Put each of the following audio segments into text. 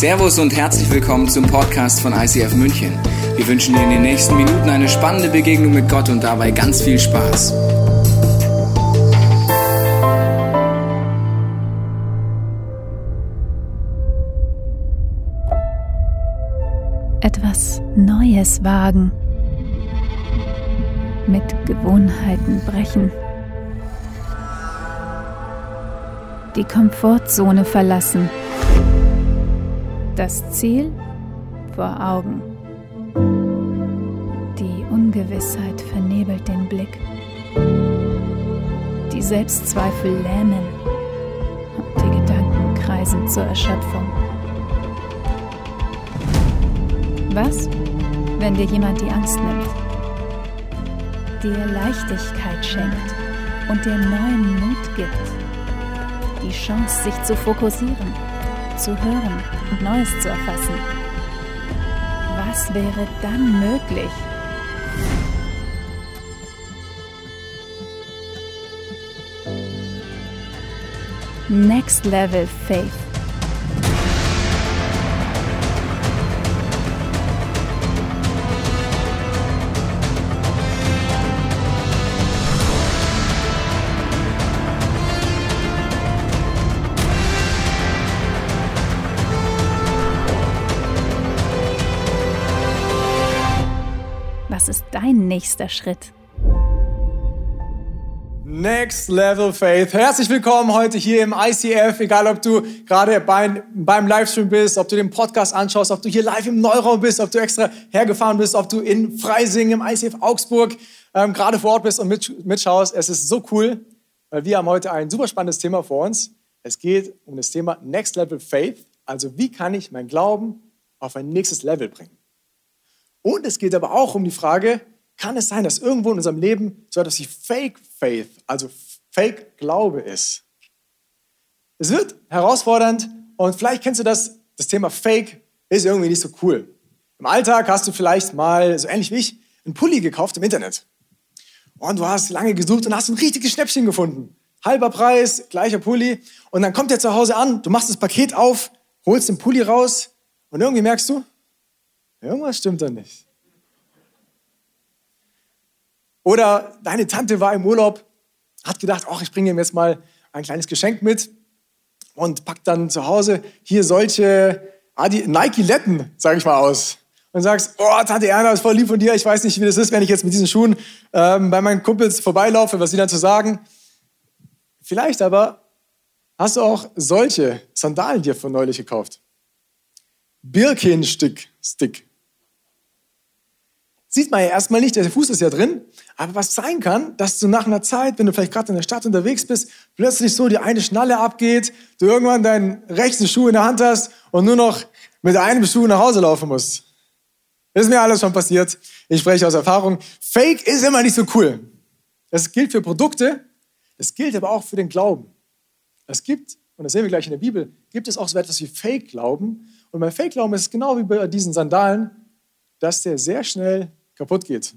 Servus und herzlich willkommen zum Podcast von ICF München. Wir wünschen dir in den nächsten Minuten eine spannende Begegnung mit Gott und dabei ganz viel Spaß. Etwas Neues wagen. Mit Gewohnheiten brechen. Die Komfortzone verlassen das Ziel vor Augen. Die Ungewissheit vernebelt den Blick. Die Selbstzweifel lähmen und die Gedanken kreisen zur Erschöpfung. Was, wenn dir jemand die Angst nimmt, dir Leichtigkeit schenkt und dir neuen Mut gibt, die Chance, sich zu fokussieren, zu hören und Neues zu erfassen. Was wäre dann möglich? Next Level Faith. Dein nächster Schritt? Next Level Faith. Herzlich willkommen heute hier im ICF, egal ob du gerade beim, beim Livestream bist, ob du den Podcast anschaust, ob du hier live im Neuraum bist, ob du extra hergefahren bist, ob du in Freising im ICF Augsburg ähm, gerade vor Ort bist und mit, mitschaust. Es ist so cool, weil wir haben heute ein super spannendes Thema vor uns. Es geht um das Thema Next Level Faith. Also wie kann ich mein Glauben auf ein nächstes Level bringen? Und es geht aber auch um die Frage, kann es sein, dass irgendwo in unserem Leben so etwas wie Fake Faith, also Fake Glaube ist? Es wird herausfordernd und vielleicht kennst du das, das Thema Fake ist irgendwie nicht so cool. Im Alltag hast du vielleicht mal, so ähnlich wie ich, einen Pulli gekauft im Internet. Und du hast lange gesucht und hast ein richtiges Schnäppchen gefunden. Halber Preis, gleicher Pulli. Und dann kommt der zu Hause an, du machst das Paket auf, holst den Pulli raus und irgendwie merkst du, Irgendwas stimmt da nicht. Oder deine Tante war im Urlaub, hat gedacht, ach, ich bringe ihm jetzt mal ein kleines Geschenk mit und packt dann zu Hause hier solche Nike-Letten, sage ich mal, aus. Und sagst, oh, Tante Erna, ist voll lieb von dir. Ich weiß nicht, wie das ist, wenn ich jetzt mit diesen Schuhen ähm, bei meinen Kumpels vorbeilaufe, was sie dann zu sagen. Vielleicht aber hast du auch solche Sandalen dir von neulich gekauft. Birkenstick, Stick. Sieht man ja erstmal nicht, der Fuß ist ja drin. Aber was sein kann, dass du nach einer Zeit, wenn du vielleicht gerade in der Stadt unterwegs bist, plötzlich so die eine Schnalle abgeht, du irgendwann deinen rechten Schuh in der Hand hast und nur noch mit einem Schuh nach Hause laufen musst. Ist mir alles schon passiert. Ich spreche aus Erfahrung. Fake ist immer nicht so cool. Das gilt für Produkte, das gilt aber auch für den Glauben. Es gibt, und das sehen wir gleich in der Bibel, gibt es auch so etwas wie Fake-Glauben. Und beim Fake-Glauben ist es genau wie bei diesen Sandalen, dass der sehr schnell kaputt geht.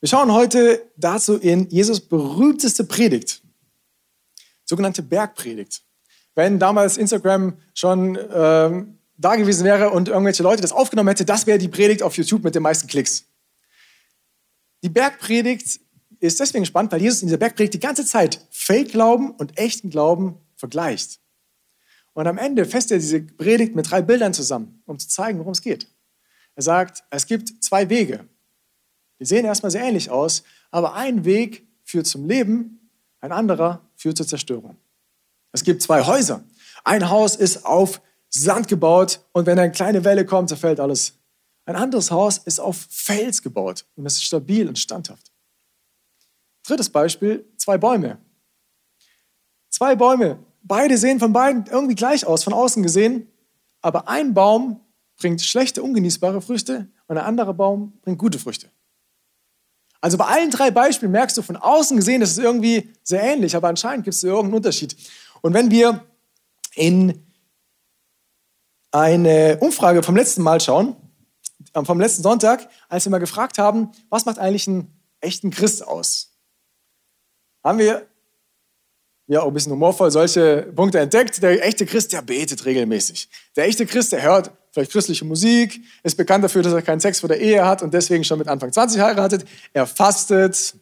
Wir schauen heute dazu in Jesus berühmteste Predigt, sogenannte Bergpredigt. Wenn damals Instagram schon ähm, da gewesen wäre und irgendwelche Leute das aufgenommen hätte, das wäre die Predigt auf YouTube mit den meisten Klicks. Die Bergpredigt ist deswegen spannend, weil Jesus in dieser Bergpredigt die ganze Zeit Fake-Glauben und echten Glauben vergleicht. Und am Ende fasst er diese Predigt mit drei Bildern zusammen, um zu zeigen, worum es geht. Er sagt, es gibt zwei Wege. Die sehen erstmal sehr ähnlich aus, aber ein Weg führt zum Leben, ein anderer führt zur Zerstörung. Es gibt zwei Häuser. Ein Haus ist auf Sand gebaut und wenn eine kleine Welle kommt, zerfällt alles. Ein anderes Haus ist auf Fels gebaut und es ist stabil und standhaft. Drittes Beispiel, zwei Bäume. Zwei Bäume. Beide sehen von beiden irgendwie gleich aus, von außen gesehen, aber ein Baum bringt schlechte, ungenießbare Früchte und ein anderer Baum bringt gute Früchte. Also bei allen drei Beispielen merkst du von außen gesehen, das ist irgendwie sehr ähnlich, aber anscheinend gibt es irgendeinen Unterschied. Und wenn wir in eine Umfrage vom letzten Mal schauen, äh, vom letzten Sonntag, als wir mal gefragt haben, was macht eigentlich einen echten Christ aus? Haben wir ja auch ein bisschen humorvoll solche Punkte entdeckt. Der echte Christ, der betet regelmäßig. Der echte Christ, der hört vielleicht christliche Musik, ist bekannt dafür, dass er keinen Sex vor der Ehe hat und deswegen schon mit Anfang 20 heiratet. Er fastet,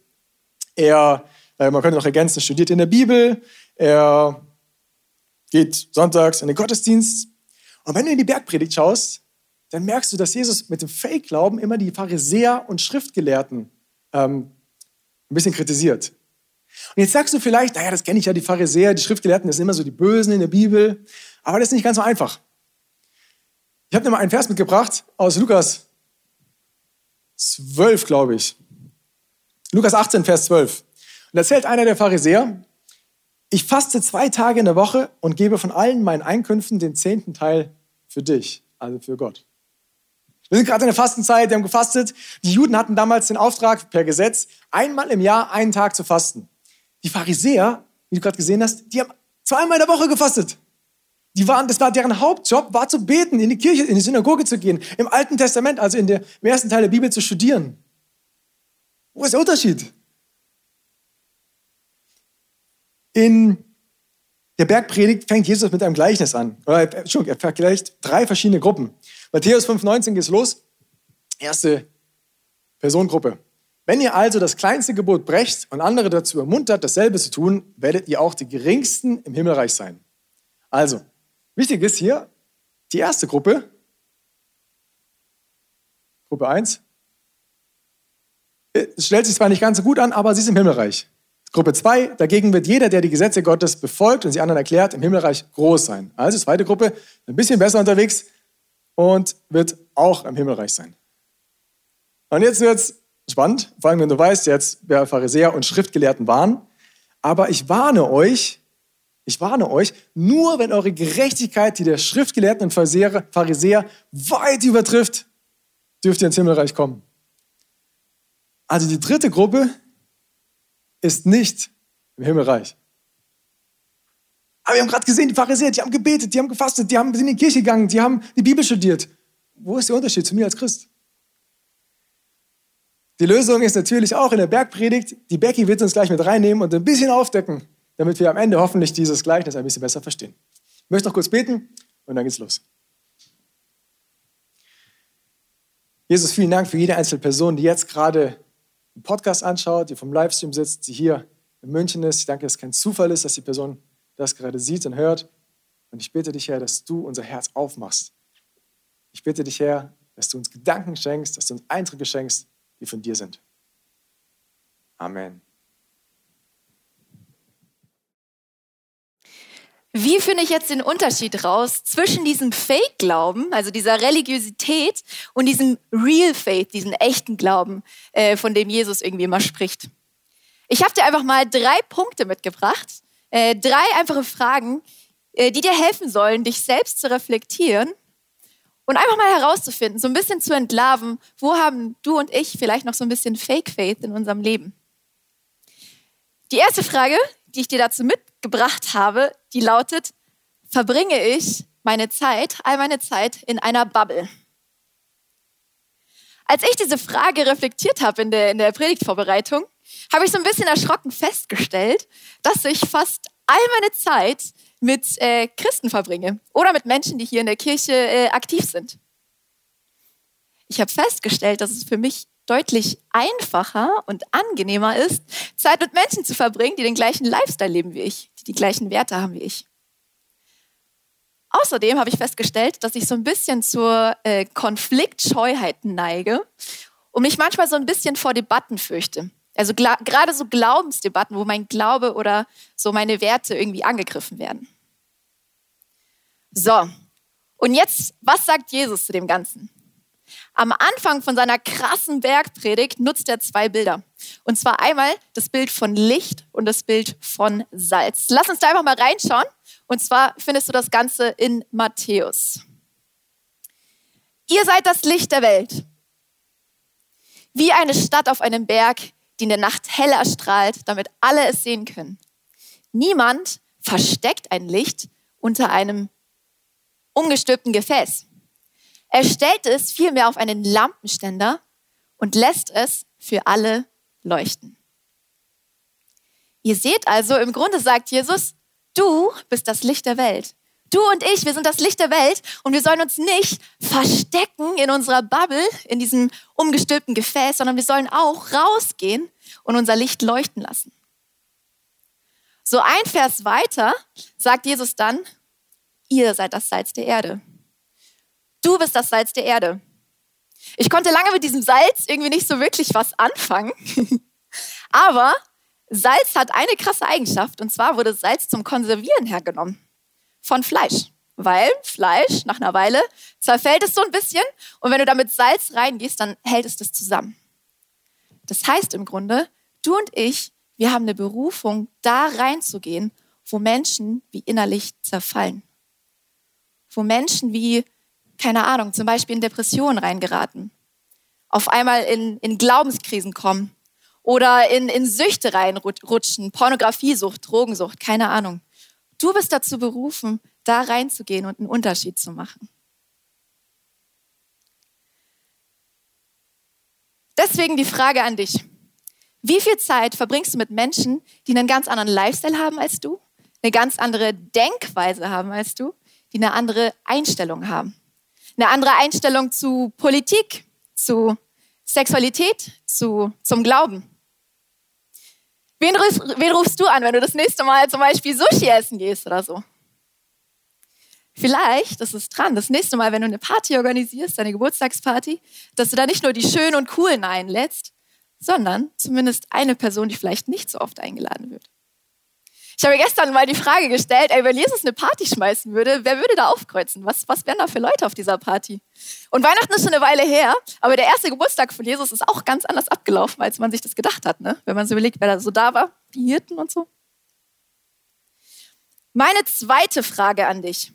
er, äh, man könnte noch ergänzen, studiert in der Bibel, er geht sonntags in den Gottesdienst. Und wenn du in die Bergpredigt schaust, dann merkst du, dass Jesus mit dem Fake-Glauben immer die Pharisäer und Schriftgelehrten ähm, ein bisschen kritisiert. Und jetzt sagst du vielleicht, naja, das kenne ich ja, die Pharisäer, die Schriftgelehrten, das sind immer so die Bösen in der Bibel. Aber das ist nicht ganz so einfach. Ich habe dir mal einen Vers mitgebracht aus Lukas 12, glaube ich. Lukas 18, Vers 12. Und da erzählt einer der Pharisäer, ich faste zwei Tage in der Woche und gebe von allen meinen Einkünften den zehnten Teil für dich, also für Gott. Wir sind gerade in der Fastenzeit, wir haben gefastet. Die Juden hatten damals den Auftrag per Gesetz, einmal im Jahr einen Tag zu fasten. Die Pharisäer, wie du gerade gesehen hast, die haben zweimal in der Woche gefastet. Die waren, das war deren Hauptjob, war zu beten, in die Kirche, in die Synagoge zu gehen, im Alten Testament, also in der, im ersten Teil der Bibel zu studieren. Wo ist der Unterschied? In der Bergpredigt fängt Jesus mit einem Gleichnis an. Oder, Entschuldigung, er vergleicht drei verschiedene Gruppen. Matthäus 5,19 geht es los. Erste Personengruppe. Wenn ihr also das kleinste Gebot brecht und andere dazu ermuntert, dasselbe zu tun, werdet ihr auch die geringsten im Himmelreich sein. Also, wichtig ist hier, die erste Gruppe, Gruppe 1, es stellt sich zwar nicht ganz so gut an, aber sie ist im Himmelreich. Gruppe 2, dagegen wird jeder, der die Gesetze Gottes befolgt und sie anderen erklärt, im Himmelreich groß sein. Also zweite Gruppe, ein bisschen besser unterwegs und wird auch im Himmelreich sein. Und jetzt wird es spannend, vor allem wenn du weißt jetzt, wer Pharisäer und Schriftgelehrten waren. Aber ich warne euch, ich warne euch, nur wenn eure Gerechtigkeit die der Schriftgelehrten und Pharisäer, weit übertrifft, dürft ihr ins Himmelreich kommen. Also die dritte Gruppe ist nicht im Himmelreich. Aber wir haben gerade gesehen, die Pharisäer, die haben gebetet, die haben gefastet, die haben in die Kirche gegangen, die haben die Bibel studiert. Wo ist der Unterschied zu mir als Christ? Die Lösung ist natürlich auch in der Bergpredigt. Die Becky wird uns gleich mit reinnehmen und ein bisschen aufdecken, damit wir am Ende hoffentlich dieses Gleichnis ein bisschen besser verstehen. Ich möchte noch kurz beten und dann geht's los. Jesus, vielen Dank für jede einzelne Person, die jetzt gerade einen Podcast anschaut, die vom Livestream sitzt, die hier in München ist. Ich danke, dass es kein Zufall ist, dass die Person das gerade sieht und hört. Und ich bitte dich, Herr, dass du unser Herz aufmachst. Ich bitte dich, Herr, dass du uns Gedanken schenkst, dass du uns Eindrücke schenkst, die von dir sind. Amen. Wie finde ich jetzt den Unterschied raus zwischen diesem Fake-Glauben, also dieser Religiosität, und diesem Real Faith, diesem echten Glauben, äh, von dem Jesus irgendwie immer spricht? Ich habe dir einfach mal drei Punkte mitgebracht, äh, drei einfache Fragen, äh, die dir helfen sollen, dich selbst zu reflektieren und einfach mal herauszufinden, so ein bisschen zu entlarven, wo haben du und ich vielleicht noch so ein bisschen Fake Faith in unserem Leben. Die erste Frage, die ich dir dazu mitgebracht habe, die lautet, verbringe ich meine Zeit, all meine Zeit in einer Bubble? Als ich diese Frage reflektiert habe in der, in der Predigtvorbereitung, habe ich so ein bisschen erschrocken festgestellt, dass ich fast all meine Zeit mit äh, Christen verbringe oder mit Menschen, die hier in der Kirche äh, aktiv sind. Ich habe festgestellt, dass es für mich deutlich einfacher und angenehmer ist, Zeit mit Menschen zu verbringen, die den gleichen Lifestyle leben wie ich, die gleichen Werte haben wie ich. Außerdem habe ich festgestellt, dass ich so ein bisschen zur äh, Konfliktscheuheit neige und mich manchmal so ein bisschen vor Debatten fürchte. Also gerade so Glaubensdebatten, wo mein Glaube oder so meine Werte irgendwie angegriffen werden. So, und jetzt, was sagt Jesus zu dem Ganzen? Am Anfang von seiner krassen Bergpredigt nutzt er zwei Bilder. Und zwar einmal das Bild von Licht und das Bild von Salz. Lass uns da einfach mal reinschauen. Und zwar findest du das Ganze in Matthäus. Ihr seid das Licht der Welt. Wie eine Stadt auf einem Berg, die in der Nacht hell erstrahlt, damit alle es sehen können. Niemand versteckt ein Licht unter einem umgestülpten Gefäß. Er stellt es vielmehr auf einen Lampenständer und lässt es für alle leuchten. Ihr seht also, im Grunde sagt Jesus, du bist das Licht der Welt. Du und ich, wir sind das Licht der Welt und wir sollen uns nicht verstecken in unserer Bubble, in diesem umgestülpten Gefäß, sondern wir sollen auch rausgehen und unser Licht leuchten lassen. So ein Vers weiter sagt Jesus dann, ihr seid das Salz der Erde. Du bist das Salz der Erde. Ich konnte lange mit diesem Salz irgendwie nicht so wirklich was anfangen. Aber Salz hat eine krasse Eigenschaft und zwar wurde Salz zum Konservieren hergenommen von Fleisch. Weil Fleisch nach einer Weile zerfällt es so ein bisschen und wenn du damit Salz reingehst, dann hält es das zusammen. Das heißt im Grunde, du und ich, wir haben eine Berufung, da reinzugehen, wo Menschen wie innerlich zerfallen. Wo Menschen wie, keine Ahnung, zum Beispiel in Depressionen reingeraten, auf einmal in, in Glaubenskrisen kommen oder in, in Süchte reinrutschen, Pornografiesucht, Drogensucht, keine Ahnung. Du bist dazu berufen, da reinzugehen und einen Unterschied zu machen. Deswegen die Frage an dich. Wie viel Zeit verbringst du mit Menschen, die einen ganz anderen Lifestyle haben als du, eine ganz andere Denkweise haben als du, die eine andere Einstellung haben? Eine andere Einstellung zu Politik, zu Sexualität, zu, zum Glauben. Wen rufst, wen rufst du an, wenn du das nächste Mal zum Beispiel Sushi essen gehst oder so? Vielleicht, das ist dran, das nächste Mal, wenn du eine Party organisierst, eine Geburtstagsparty, dass du da nicht nur die Schönen und Coolen einlädst, sondern zumindest eine Person, die vielleicht nicht so oft eingeladen wird. Ich habe gestern mal die Frage gestellt, ey, wenn Jesus eine Party schmeißen würde, wer würde da aufkreuzen? Was, was wären da für Leute auf dieser Party? Und Weihnachten ist schon eine Weile her, aber der erste Geburtstag von Jesus ist auch ganz anders abgelaufen, als man sich das gedacht hat, ne? wenn man so überlegt, wer da so da war, die Hirten und so. Meine zweite Frage an dich.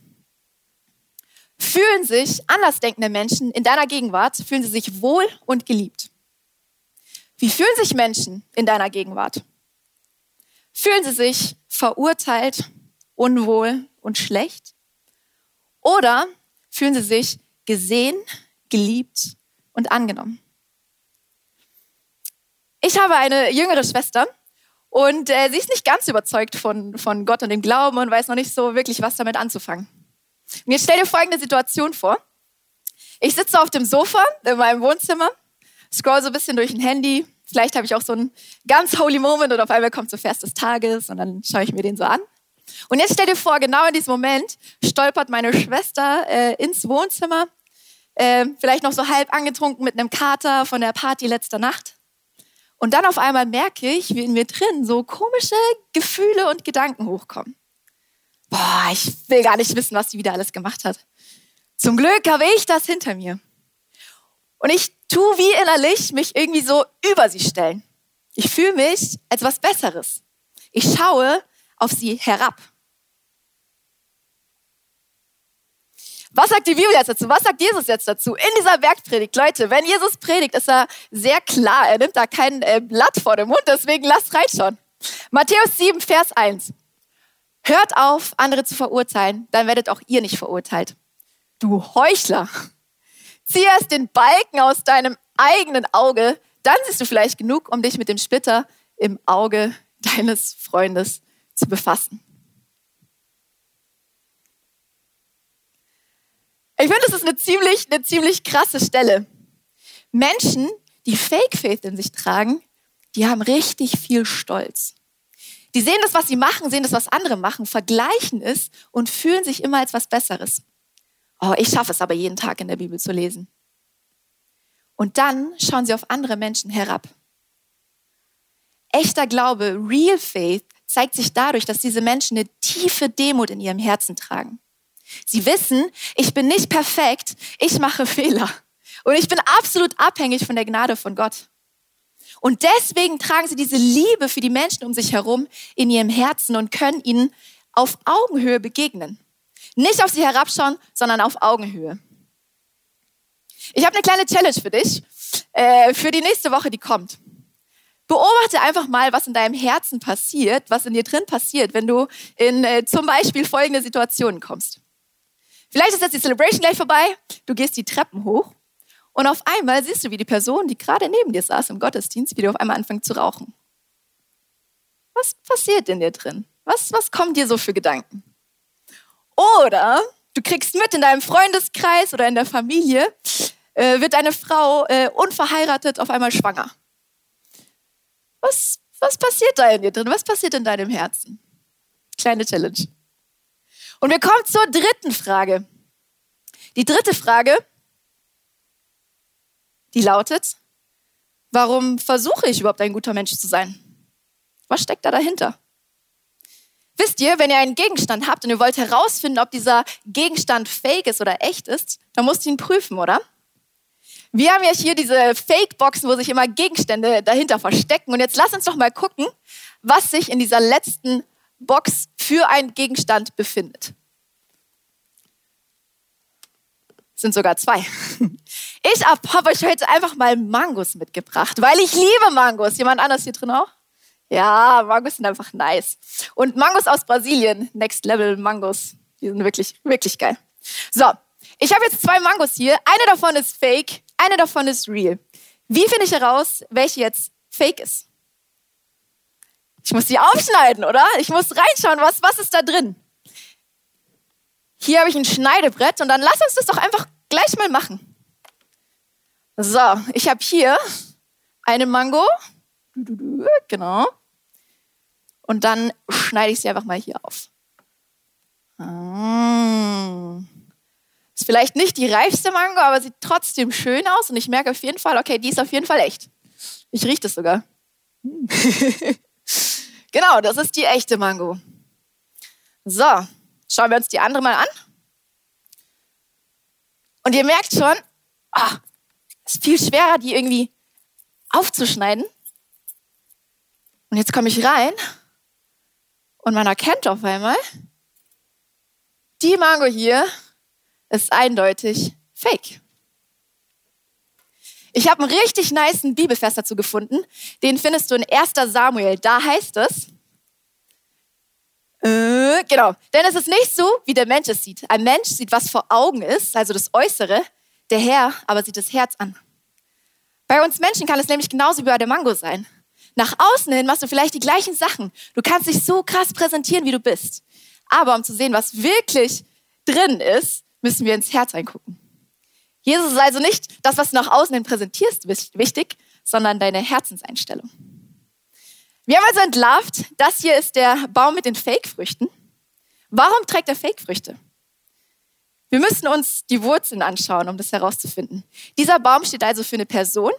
Fühlen sich andersdenkende Menschen in deiner Gegenwart, fühlen sie sich wohl und geliebt? Wie fühlen sich Menschen in deiner Gegenwart? Fühlen sie sich verurteilt, unwohl und schlecht? Oder fühlen sie sich gesehen, geliebt und angenommen? Ich habe eine jüngere Schwester und äh, sie ist nicht ganz überzeugt von, von Gott und dem Glauben und weiß noch nicht so wirklich, was damit anzufangen. Und jetzt stell dir folgende Situation vor. Ich sitze auf dem Sofa in meinem Wohnzimmer, scroll so ein bisschen durch ein Handy, Vielleicht habe ich auch so einen ganz holy Moment und auf einmal kommt so Vers des Tages und dann schaue ich mir den so an. Und jetzt stell dir vor, genau in diesem Moment stolpert meine Schwester äh, ins Wohnzimmer, äh, vielleicht noch so halb angetrunken mit einem Kater von der Party letzter Nacht. Und dann auf einmal merke ich, wie in mir drin so komische Gefühle und Gedanken hochkommen. Boah, ich will gar nicht wissen, was sie wieder alles gemacht hat. Zum Glück habe ich das hinter mir. Und ich tu wie innerlich mich irgendwie so über sie stellen. Ich fühle mich als was Besseres. Ich schaue auf sie herab. Was sagt die Bibel jetzt dazu? Was sagt Jesus jetzt dazu? In dieser Bergpredigt, Leute, wenn Jesus predigt, ist er sehr klar. Er nimmt da kein äh, Blatt vor dem Mund, deswegen lasst reinschauen. Matthäus 7, Vers 1. Hört auf, andere zu verurteilen, dann werdet auch ihr nicht verurteilt. Du Heuchler. Zieh erst den Balken aus deinem eigenen Auge, dann siehst du vielleicht genug, um dich mit dem Splitter im Auge deines Freundes zu befassen. Ich finde, das ist eine ziemlich, eine ziemlich krasse Stelle. Menschen, die Fake Faith in sich tragen, die haben richtig viel Stolz. Die sehen das, was sie machen, sehen das, was andere machen, vergleichen es und fühlen sich immer als was Besseres. Oh, ich schaffe es aber jeden Tag in der Bibel zu lesen. Und dann schauen sie auf andere Menschen herab. Echter Glaube, Real Faith, zeigt sich dadurch, dass diese Menschen eine tiefe Demut in ihrem Herzen tragen. Sie wissen, ich bin nicht perfekt, ich mache Fehler. Und ich bin absolut abhängig von der Gnade von Gott. Und deswegen tragen sie diese Liebe für die Menschen um sich herum in ihrem Herzen und können ihnen auf Augenhöhe begegnen. Nicht auf sie herabschauen, sondern auf Augenhöhe. Ich habe eine kleine Challenge für dich, äh, für die nächste Woche, die kommt. Beobachte einfach mal, was in deinem Herzen passiert, was in dir drin passiert, wenn du in äh, zum Beispiel folgende Situationen kommst. Vielleicht ist jetzt die Celebration gleich vorbei, du gehst die Treppen hoch und auf einmal siehst du, wie die Person, die gerade neben dir saß im Gottesdienst, wie die auf einmal anfängt zu rauchen. Was passiert in dir drin? Was, was kommt dir so für Gedanken? Oder du kriegst mit in deinem Freundeskreis oder in der Familie, äh, wird deine Frau äh, unverheiratet auf einmal schwanger. Was, was passiert da in dir drin? Was passiert in deinem Herzen? Kleine Challenge. Und wir kommen zur dritten Frage. Die dritte Frage, die lautet, warum versuche ich überhaupt ein guter Mensch zu sein? Was steckt da dahinter? Wisst ihr, wenn ihr einen Gegenstand habt und ihr wollt herausfinden, ob dieser Gegenstand fake ist oder echt ist, dann musst du ihn prüfen, oder? Wir haben ja hier diese Fake-Boxen, wo sich immer Gegenstände dahinter verstecken. Und jetzt lass uns doch mal gucken, was sich in dieser letzten Box für einen Gegenstand befindet. sind sogar zwei. Ich habe euch heute einfach mal Mangos mitgebracht, weil ich liebe Mangos. Jemand anders hier drin auch? Ja, Mangos sind einfach nice. Und Mangos aus Brasilien, Next Level Mangos, die sind wirklich, wirklich geil. So, ich habe jetzt zwei Mangos hier. Eine davon ist fake, eine davon ist real. Wie finde ich heraus, welche jetzt fake ist? Ich muss die aufschneiden, oder? Ich muss reinschauen, was, was ist da drin? Hier habe ich ein Schneidebrett und dann lass uns das doch einfach gleich mal machen. So, ich habe hier eine Mango. Genau. Und dann schneide ich sie einfach mal hier auf. Ah. Ist vielleicht nicht die reifste Mango, aber sieht trotzdem schön aus. Und ich merke auf jeden Fall, okay, die ist auf jeden Fall echt. Ich rieche das sogar. genau, das ist die echte Mango. So, Schauen wir uns die andere mal an. Und ihr merkt schon, oh, es ist viel schwerer, die irgendwie aufzuschneiden. Und jetzt komme ich rein und man erkennt auf einmal, die Mango hier ist eindeutig fake. Ich habe einen richtig niceen Bibelvers dazu gefunden. Den findest du in 1. Samuel. Da heißt es, äh, genau. Denn es ist nicht so, wie der Mensch es sieht. Ein Mensch sieht, was vor Augen ist, also das Äußere. Der Herr aber sieht das Herz an. Bei uns Menschen kann es nämlich genauso wie bei der Mango sein. Nach außen hin machst du vielleicht die gleichen Sachen. Du kannst dich so krass präsentieren, wie du bist. Aber um zu sehen, was wirklich drin ist, müssen wir ins Herz reingucken. Jesus ist also nicht das, was du nach außen hin präsentierst, wichtig, sondern deine Herzenseinstellung. Wir haben also entlarvt, das hier ist der Baum mit den Fake-Früchten. Warum trägt er Fake-Früchte? Wir müssen uns die Wurzeln anschauen, um das herauszufinden. Dieser Baum steht also für eine Person,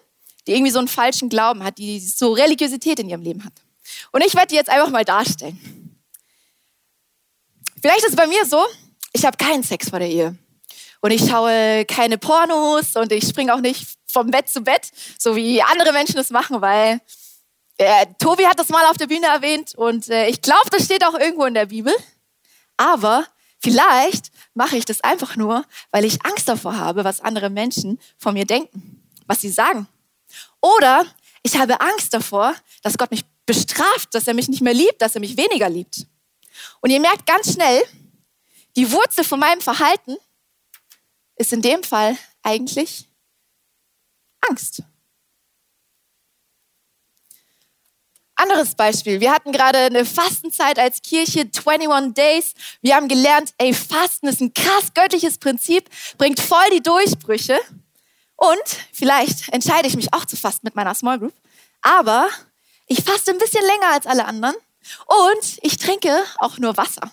die irgendwie so einen falschen Glauben hat, die so Religiosität in ihrem Leben hat. Und ich werde die jetzt einfach mal darstellen. Vielleicht ist es bei mir so, ich habe keinen Sex vor der Ehe. Und ich schaue keine Pornos und ich springe auch nicht vom Bett zu Bett, so wie andere Menschen das machen, weil äh, Tobi hat das mal auf der Bühne erwähnt und äh, ich glaube, das steht auch irgendwo in der Bibel. Aber vielleicht mache ich das einfach nur, weil ich Angst davor habe, was andere Menschen von mir denken, was sie sagen. Oder ich habe Angst davor, dass Gott mich bestraft, dass er mich nicht mehr liebt, dass er mich weniger liebt. Und ihr merkt ganz schnell, die Wurzel von meinem Verhalten ist in dem Fall eigentlich Angst. Anderes Beispiel. Wir hatten gerade eine Fastenzeit als Kirche, 21 Days. Wir haben gelernt, ey, Fasten ist ein krass göttliches Prinzip, bringt voll die Durchbrüche. Und vielleicht entscheide ich mich auch zu fasten mit meiner Small Group. Aber ich faste ein bisschen länger als alle anderen. Und ich trinke auch nur Wasser.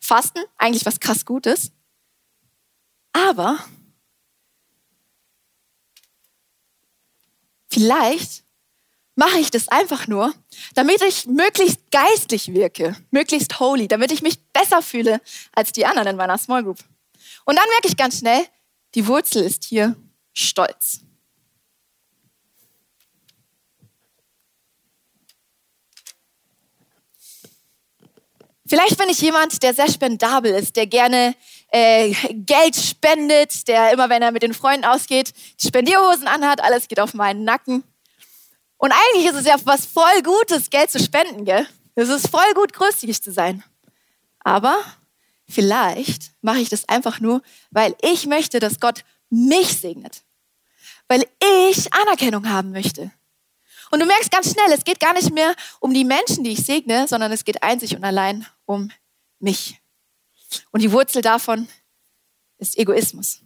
Fasten, eigentlich was krass Gutes. Aber vielleicht mache ich das einfach nur, damit ich möglichst geistlich wirke, möglichst holy, damit ich mich besser fühle als die anderen in meiner Small Group. Und dann merke ich ganz schnell, die Wurzel ist hier Stolz. Vielleicht bin ich jemand, der sehr spendabel ist, der gerne äh, Geld spendet, der immer, wenn er mit den Freunden ausgeht, die Spendierhosen anhat, alles geht auf meinen Nacken. Und eigentlich ist es ja was voll Gutes, Geld zu spenden, gell? Es ist voll gut, großzügig zu sein. Aber vielleicht mache ich das einfach nur, weil ich möchte, dass Gott mich segnet. Weil ich Anerkennung haben möchte. Und du merkst ganz schnell, es geht gar nicht mehr um die Menschen, die ich segne, sondern es geht einzig und allein um mich. Und die Wurzel davon ist Egoismus.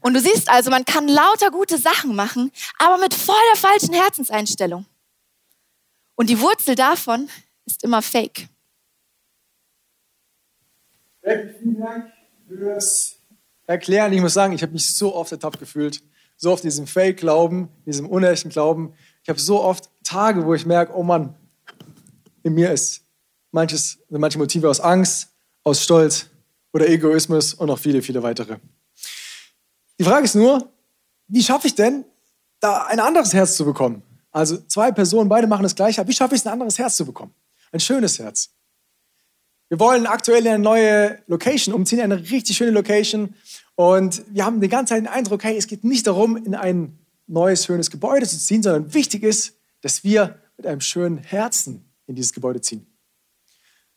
Und du siehst also, man kann lauter gute Sachen machen, aber mit voll der falschen Herzenseinstellung. Und die Wurzel davon ist immer Fake. Vielen Dank fürs Erklären. Ich muss sagen, ich habe mich so oft ertappt gefühlt. So oft diesem Fake-Glauben, diesem unechten Glauben. Ich habe so oft Tage, wo ich merke, oh Mann, in mir ist manches, manche Motive aus Angst, aus Stolz oder Egoismus und noch viele, viele weitere. Die Frage ist nur, wie schaffe ich denn, da ein anderes Herz zu bekommen? Also zwei Personen, beide machen das Gleiche, wie schaffe ich es, ein anderes Herz zu bekommen? Ein schönes Herz. Wir wollen aktuell in eine neue Location umziehen, eine richtig schöne Location. Und wir haben die ganze Zeit den Eindruck, hey, es geht nicht darum, in ein neues, schönes Gebäude zu ziehen, sondern wichtig ist, dass wir mit einem schönen Herzen in dieses Gebäude ziehen.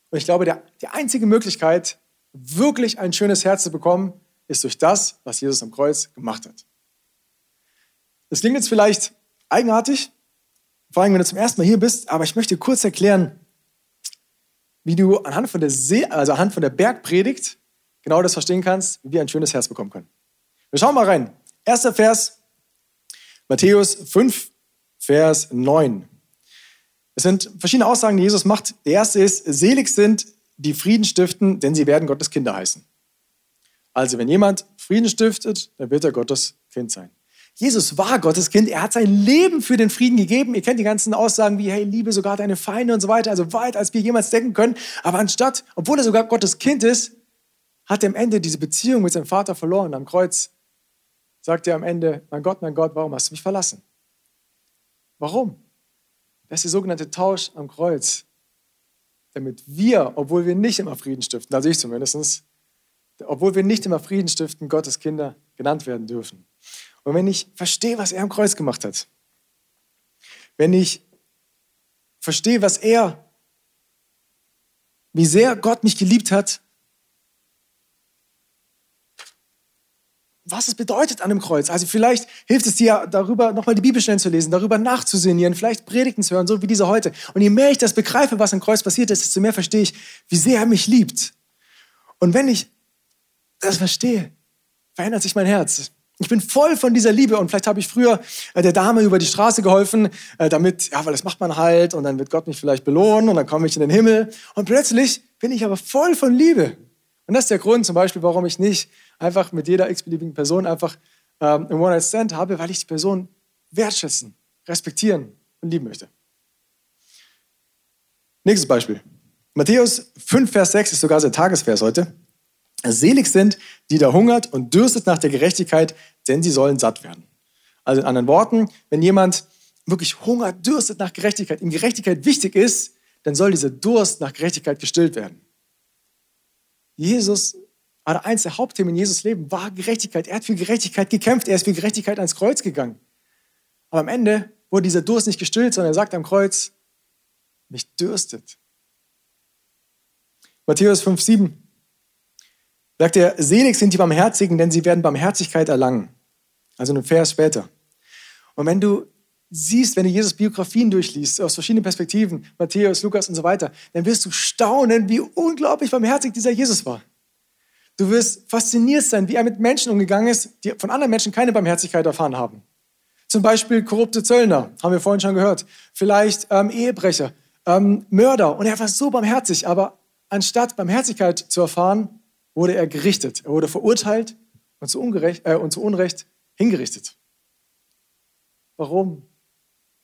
Und ich glaube, der, die einzige Möglichkeit, wirklich ein schönes Herz zu bekommen, ist durch das, was Jesus am Kreuz gemacht hat. Das klingt jetzt vielleicht eigenartig, vor allem wenn du zum ersten Mal hier bist, aber ich möchte kurz erklären, wie du anhand von der, See, also anhand von der Bergpredigt genau das verstehen kannst, wie wir ein schönes Herz bekommen können. Wir schauen mal rein. Erster Vers, Matthäus 5, Vers 9. Es sind verschiedene Aussagen, die Jesus macht. Der erste ist, selig sind die Frieden stiften, denn sie werden Gottes Kinder heißen. Also wenn jemand Frieden stiftet, dann wird er Gottes Kind sein. Jesus war Gottes Kind. Er hat sein Leben für den Frieden gegeben. Ihr kennt die ganzen Aussagen wie, hey, liebe sogar deine Feinde und so weiter. Also weit, als wir jemals denken können. Aber anstatt, obwohl er sogar Gottes Kind ist, hat er am Ende diese Beziehung mit seinem Vater verloren. Am Kreuz sagt er am Ende, mein Gott, mein Gott, warum hast du mich verlassen? Warum? Das ist der sogenannte Tausch am Kreuz. Damit wir, obwohl wir nicht immer Frieden stiften, also ich zumindest, obwohl wir nicht immer Frieden stiften, Gottes Kinder genannt werden dürfen. Und wenn ich verstehe, was er am Kreuz gemacht hat, wenn ich verstehe, was er, wie sehr Gott mich geliebt hat, was es bedeutet an dem Kreuz. Also vielleicht hilft es dir darüber, nochmal die Bibelstellen zu lesen, darüber nachzusinnieren, vielleicht Predigten zu hören, so wie diese heute. Und je mehr ich das begreife, was am Kreuz passiert ist, desto mehr verstehe ich, wie sehr er mich liebt. Und wenn ich das verstehe, verändert sich mein Herz. Ich bin voll von dieser Liebe und vielleicht habe ich früher äh, der Dame über die Straße geholfen, äh, damit, ja, weil das macht man halt und dann wird Gott mich vielleicht belohnen und dann komme ich in den Himmel und plötzlich bin ich aber voll von Liebe. Und das ist der Grund zum Beispiel, warum ich nicht einfach mit jeder x-beliebigen Person einfach ähm, ein One-Night-Stand habe, weil ich die Person wertschätzen, respektieren und lieben möchte. Nächstes Beispiel. Matthäus 5, Vers 6 ist sogar sein Tagesvers heute. Selig sind, die da hungert und dürstet nach der Gerechtigkeit, denn sie sollen satt werden. Also in anderen Worten, wenn jemand wirklich hungert, dürstet nach Gerechtigkeit, ihm Gerechtigkeit wichtig ist, dann soll dieser Durst nach Gerechtigkeit gestillt werden. Jesus, oder eins der Hauptthemen in Jesus Leben war Gerechtigkeit. Er hat für Gerechtigkeit gekämpft, er ist für Gerechtigkeit ans Kreuz gegangen. Aber am Ende wurde dieser Durst nicht gestillt, sondern er sagt am Kreuz, mich dürstet. Matthäus 5, 7 sagt er, selig sind die Barmherzigen, denn sie werden Barmherzigkeit erlangen. Also einen Vers später. Und wenn du siehst, wenn du Jesus Biografien durchliest, aus verschiedenen Perspektiven, Matthäus, Lukas und so weiter, dann wirst du staunen, wie unglaublich barmherzig dieser Jesus war. Du wirst fasziniert sein, wie er mit Menschen umgegangen ist, die von anderen Menschen keine Barmherzigkeit erfahren haben. Zum Beispiel korrupte Zöllner, haben wir vorhin schon gehört. Vielleicht ähm, Ehebrecher, ähm, Mörder. Und er war so barmherzig, aber anstatt Barmherzigkeit zu erfahren, wurde er gerichtet. Er wurde verurteilt und zu, ungerecht, äh, und zu Unrecht hingerichtet. Warum?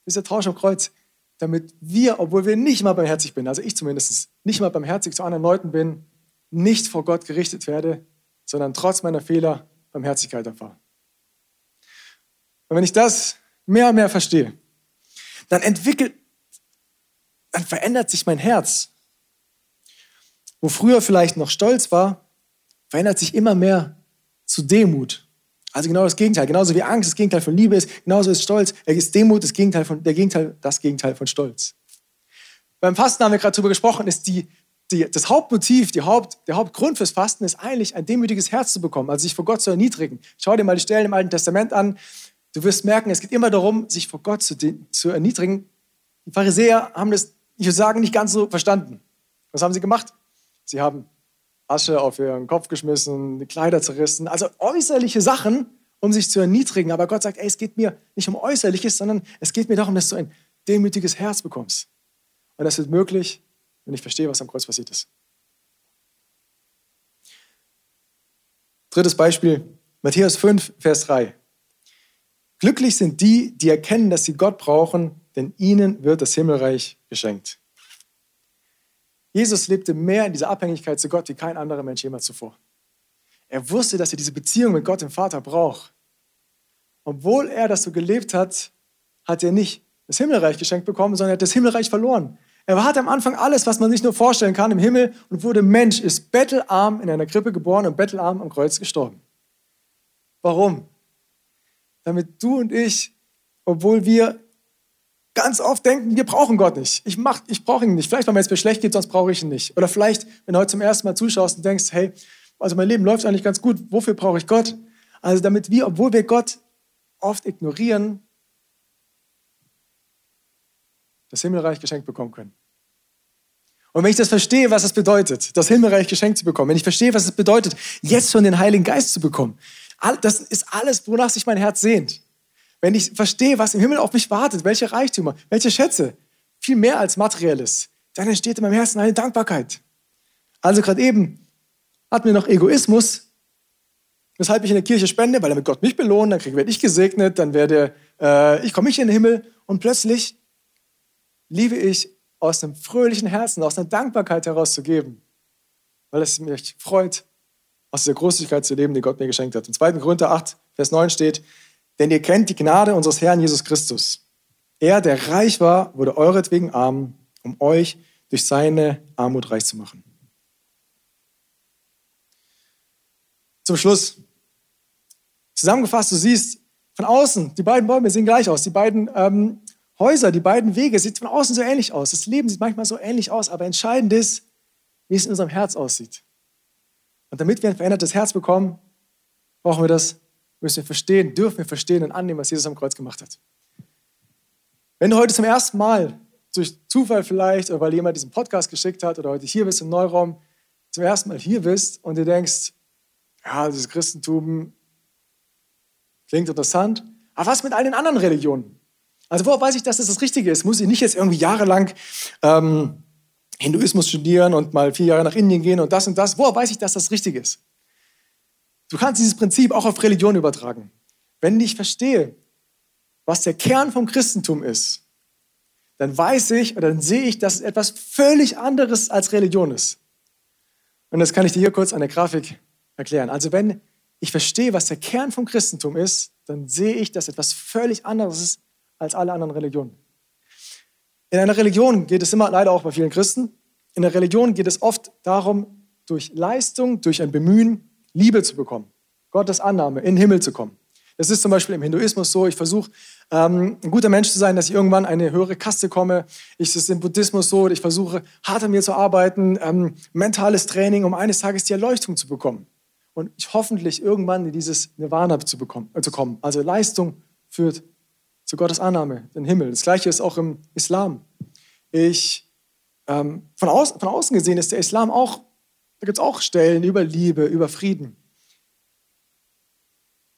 Dieser Tausch am Kreuz, damit wir, obwohl wir nicht mal barmherzig bin, also ich zumindest nicht mal barmherzig zu anderen Leuten bin, nicht vor Gott gerichtet werde, sondern trotz meiner Fehler Barmherzigkeit erfahre. Und wenn ich das mehr und mehr verstehe, dann entwickelt, dann verändert sich mein Herz. Wo früher vielleicht noch Stolz war, verändert sich immer mehr zu Demut. Also genau das Gegenteil. Genauso wie Angst das Gegenteil von Liebe ist, genauso ist Stolz, ist Demut das Gegenteil von, der Gegenteil, das Gegenteil von Stolz. Beim Fasten haben wir gerade darüber gesprochen, ist die, die, das Hauptmotiv, die Haupt, der Hauptgrund fürs Fasten ist eigentlich, ein demütiges Herz zu bekommen, also sich vor Gott zu erniedrigen. Schau dir mal die Stellen im Alten Testament an. Du wirst merken, es geht immer darum, sich vor Gott zu, zu erniedrigen. Die Pharisäer haben das, ich würde sagen, nicht ganz so verstanden. Was haben sie gemacht? Sie haben Asche auf ihren Kopf geschmissen, die Kleider zerrissen, also äußerliche Sachen, um sich zu erniedrigen. Aber Gott sagt, ey, es geht mir nicht um Äußerliches, sondern es geht mir darum, dass du ein demütiges Herz bekommst. Und das wird möglich, wenn ich verstehe, was am Kreuz passiert ist. Drittes Beispiel, Matthäus 5, Vers 3. Glücklich sind die, die erkennen, dass sie Gott brauchen, denn ihnen wird das Himmelreich geschenkt. Jesus lebte mehr in dieser Abhängigkeit zu Gott wie kein anderer Mensch jemals zuvor. Er wusste, dass er diese Beziehung mit Gott, dem Vater, braucht. Obwohl er das so gelebt hat, hat er nicht das Himmelreich geschenkt bekommen, sondern er hat das Himmelreich verloren. Er hatte am Anfang alles, was man sich nur vorstellen kann im Himmel und wurde Mensch, ist bettelarm in einer Krippe geboren und bettelarm am Kreuz gestorben. Warum? Damit du und ich, obwohl wir ganz oft denken, wir brauchen Gott nicht. Ich, mach, ich brauche ihn nicht. Vielleicht, weil mir jetzt mir schlecht geht, sonst brauche ich ihn nicht. Oder vielleicht, wenn du heute zum ersten Mal zuschaust und denkst, hey, also mein Leben läuft eigentlich ganz gut, wofür brauche ich Gott? Also damit wir, obwohl wir Gott oft ignorieren, das Himmelreich geschenkt bekommen können. Und wenn ich das verstehe, was es bedeutet, das Himmelreich geschenkt zu bekommen, wenn ich verstehe, was es bedeutet, jetzt schon den Heiligen Geist zu bekommen, das ist alles, wonach sich mein Herz sehnt. Wenn ich verstehe, was im Himmel auf mich wartet, welche Reichtümer, welche Schätze, viel mehr als materielles, dann entsteht in meinem Herzen eine Dankbarkeit. Also gerade eben hatten wir noch Egoismus, weshalb ich in der Kirche spende, weil damit Gott mich belohnt, dann werde ich gesegnet, dann werde äh, ich komme ich in den Himmel und plötzlich liebe ich aus einem fröhlichen Herzen, aus einer Dankbarkeit herauszugeben, weil es mich freut, aus der Großzügigkeit zu leben, die Gott mir geschenkt hat. Im 2. Korinther 8, Vers 9 steht, denn ihr kennt die Gnade unseres Herrn Jesus Christus. Er, der reich war, wurde euretwegen arm, um euch durch seine Armut reich zu machen. Zum Schluss. Zusammengefasst, du siehst von außen, die beiden Bäume sehen gleich aus. Die beiden ähm, Häuser, die beiden Wege, sieht von außen so ähnlich aus. Das Leben sieht manchmal so ähnlich aus, aber entscheidend ist, wie es in unserem Herz aussieht. Und damit wir ein verändertes Herz bekommen, brauchen wir das, müssen wir verstehen, dürfen wir verstehen und annehmen, was Jesus am Kreuz gemacht hat. Wenn du heute zum ersten Mal, durch Zufall vielleicht, oder weil jemand diesen Podcast geschickt hat, oder heute hier bist im Neuraum, zum ersten Mal hier bist und dir denkst, ja, dieses Christentum klingt interessant, aber was mit all den anderen Religionen? Also woher weiß ich, dass das das Richtige ist? Muss ich nicht jetzt irgendwie jahrelang ähm, Hinduismus studieren und mal vier Jahre nach Indien gehen und das und das? Woher weiß ich, dass das richtig ist? Du kannst dieses Prinzip auch auf Religion übertragen. Wenn ich verstehe, was der Kern vom Christentum ist, dann weiß ich oder dann sehe ich, dass es etwas völlig anderes als Religion ist. Und das kann ich dir hier kurz an der Grafik erklären. Also wenn ich verstehe, was der Kern vom Christentum ist, dann sehe ich, dass etwas völlig anderes ist als alle anderen Religionen. In einer Religion geht es immer, leider auch bei vielen Christen, in der Religion geht es oft darum, durch Leistung, durch ein Bemühen Liebe zu bekommen, Gottes Annahme, in den Himmel zu kommen. Das ist zum Beispiel im Hinduismus so, ich versuche ähm, ein guter Mensch zu sein, dass ich irgendwann eine höhere Kaste komme. Ich, ist im Buddhismus so, ich versuche hart an mir zu arbeiten, ähm, mentales Training, um eines Tages die Erleuchtung zu bekommen. Und ich hoffentlich irgendwann in dieses Nirvana zu, bekommen, äh, zu kommen. Also Leistung führt zu Gottes Annahme, den Himmel. Das gleiche ist auch im Islam. Ich, ähm, von, außen, von außen gesehen ist der Islam auch, gibt es auch Stellen über Liebe, über Frieden.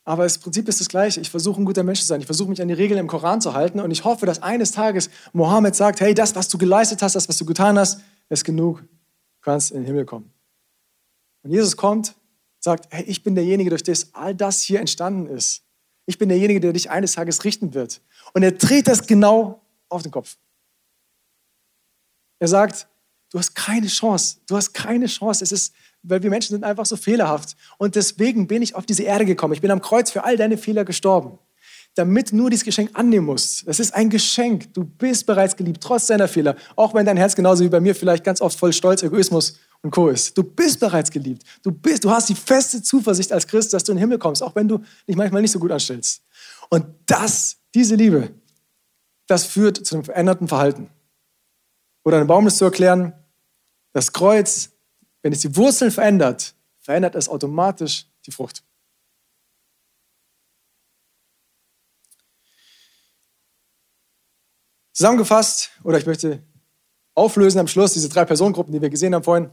Aber das Prinzip ist das gleiche. Ich versuche ein guter Mensch zu sein. Ich versuche mich an die Regeln im Koran zu halten und ich hoffe, dass eines Tages Mohammed sagt, hey, das, was du geleistet hast, das, was du getan hast, ist genug. Du kannst in den Himmel kommen. Und Jesus kommt, sagt, hey, ich bin derjenige, durch den all das hier entstanden ist. Ich bin derjenige, der dich eines Tages richten wird. Und er dreht das genau auf den Kopf. Er sagt, du hast keine Chance. Du hast keine Chance. Es ist, weil wir Menschen sind einfach so fehlerhaft. Und deswegen bin ich auf diese Erde gekommen. Ich bin am Kreuz für all deine Fehler gestorben. Damit nur dieses Geschenk annehmen musst. Es ist ein Geschenk. Du bist bereits geliebt, trotz deiner Fehler. Auch wenn dein Herz genauso wie bei mir vielleicht ganz oft voll Stolz, Egoismus und Co. ist. Du bist bereits geliebt. Du, bist, du hast die feste Zuversicht als Christ, dass du in den Himmel kommst, auch wenn du dich manchmal nicht so gut anstellst. Und das, diese Liebe, das führt zu einem veränderten Verhalten. Oder einem Baum ist zu erklären, das Kreuz, wenn es die Wurzeln verändert, verändert es automatisch die Frucht. Zusammengefasst, oder ich möchte auflösen am Schluss diese drei Personengruppen, die wir gesehen haben vorhin.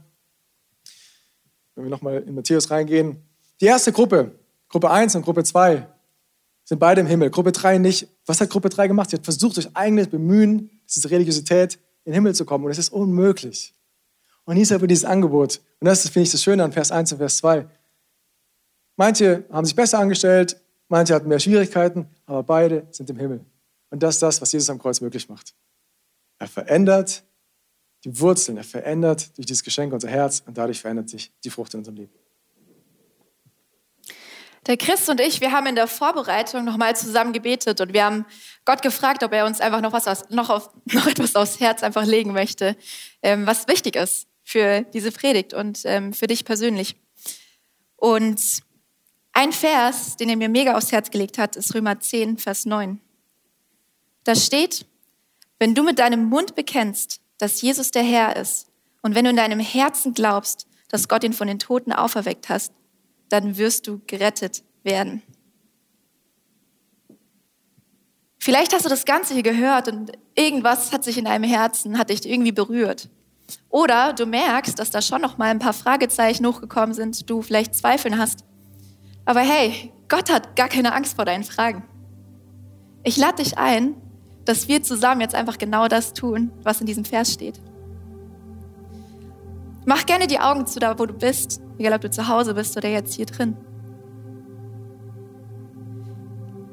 Wenn wir nochmal in Matthäus reingehen. Die erste Gruppe, Gruppe 1 und Gruppe 2, sind beide im Himmel. Gruppe 3 nicht. Was hat Gruppe 3 gemacht? Sie hat versucht, durch eigenes Bemühen, diese Religiosität, in den Himmel zu kommen. Und es ist unmöglich. Und ist aber dieses Angebot. Und das finde ich das Schöne an Vers 1 und Vers 2. Manche haben sich besser angestellt, manche hatten mehr Schwierigkeiten, aber beide sind im Himmel. Und das ist das, was Jesus am Kreuz möglich macht. Er verändert die Wurzeln, er verändert durch dieses Geschenk unser Herz und dadurch verändert sich die Frucht in unserem Leben. Der Chris und ich, wir haben in der Vorbereitung nochmal zusammen gebetet und wir haben Gott gefragt, ob er uns einfach noch, was, noch, auf, noch etwas aufs Herz einfach legen möchte, ähm, was wichtig ist für diese Predigt und ähm, für dich persönlich. Und ein Vers, den er mir mega aufs Herz gelegt hat, ist Römer 10, Vers 9. Da steht, wenn du mit deinem Mund bekennst, dass Jesus der Herr ist und wenn du in deinem Herzen glaubst, dass Gott ihn von den Toten auferweckt hast, dann wirst du gerettet werden. Vielleicht hast du das Ganze hier gehört und irgendwas hat sich in deinem Herzen, hat dich irgendwie berührt. Oder du merkst, dass da schon noch mal ein paar Fragezeichen hochgekommen sind, du vielleicht Zweifeln hast. Aber hey, Gott hat gar keine Angst vor deinen Fragen. Ich lade dich ein, dass wir zusammen jetzt einfach genau das tun, was in diesem Vers steht. Mach gerne die Augen zu, da wo du bist, egal ob du zu Hause bist oder jetzt hier drin.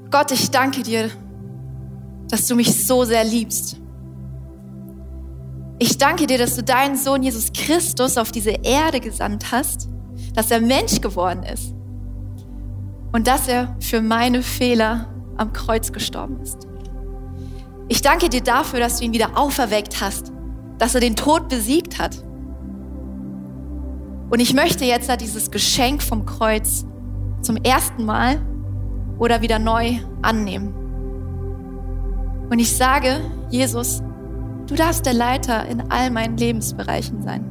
Gott, ich danke dir, dass du mich so sehr liebst. Ich danke dir, dass du deinen Sohn Jesus Christus auf diese Erde gesandt hast, dass er Mensch geworden ist und dass er für meine Fehler am Kreuz gestorben ist. Ich danke dir dafür, dass du ihn wieder auferweckt hast, dass er den Tod besiegt hat. Und ich möchte jetzt dieses Geschenk vom Kreuz zum ersten Mal oder wieder neu annehmen. Und ich sage, Jesus, du darfst der Leiter in all meinen Lebensbereichen sein.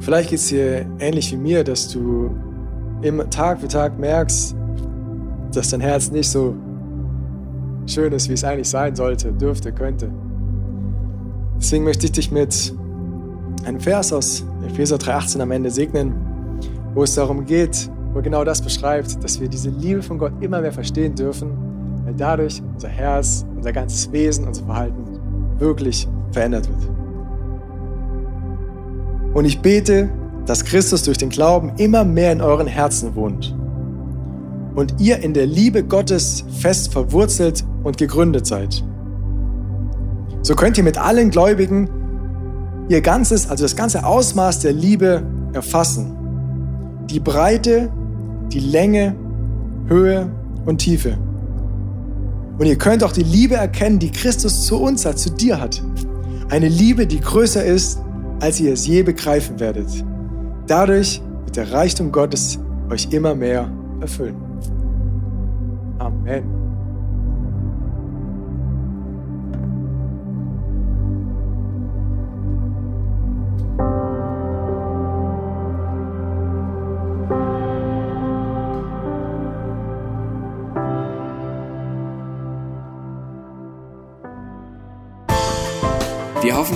Vielleicht geht es dir ähnlich wie mir, dass du im Tag für Tag merkst, dass dein Herz nicht so schön ist, wie es eigentlich sein sollte, dürfte, könnte. Deswegen möchte ich dich mit einem Vers aus Epheser 3,18 am Ende segnen, wo es darum geht, wo genau das beschreibt, dass wir diese Liebe von Gott immer mehr verstehen dürfen, weil dadurch unser Herz, unser ganzes Wesen, unser Verhalten wirklich verändert wird. Und ich bete, dass Christus durch den Glauben immer mehr in euren Herzen wohnt und ihr in der Liebe Gottes fest verwurzelt und gegründet seid. So könnt ihr mit allen Gläubigen ihr ganzes, also das ganze Ausmaß der Liebe erfassen. Die Breite, die Länge, Höhe und Tiefe. Und ihr könnt auch die Liebe erkennen, die Christus zu uns hat, zu dir hat. Eine Liebe, die größer ist, als ihr es je begreifen werdet. Dadurch wird der Reichtum Gottes euch immer mehr erfüllen. Amen.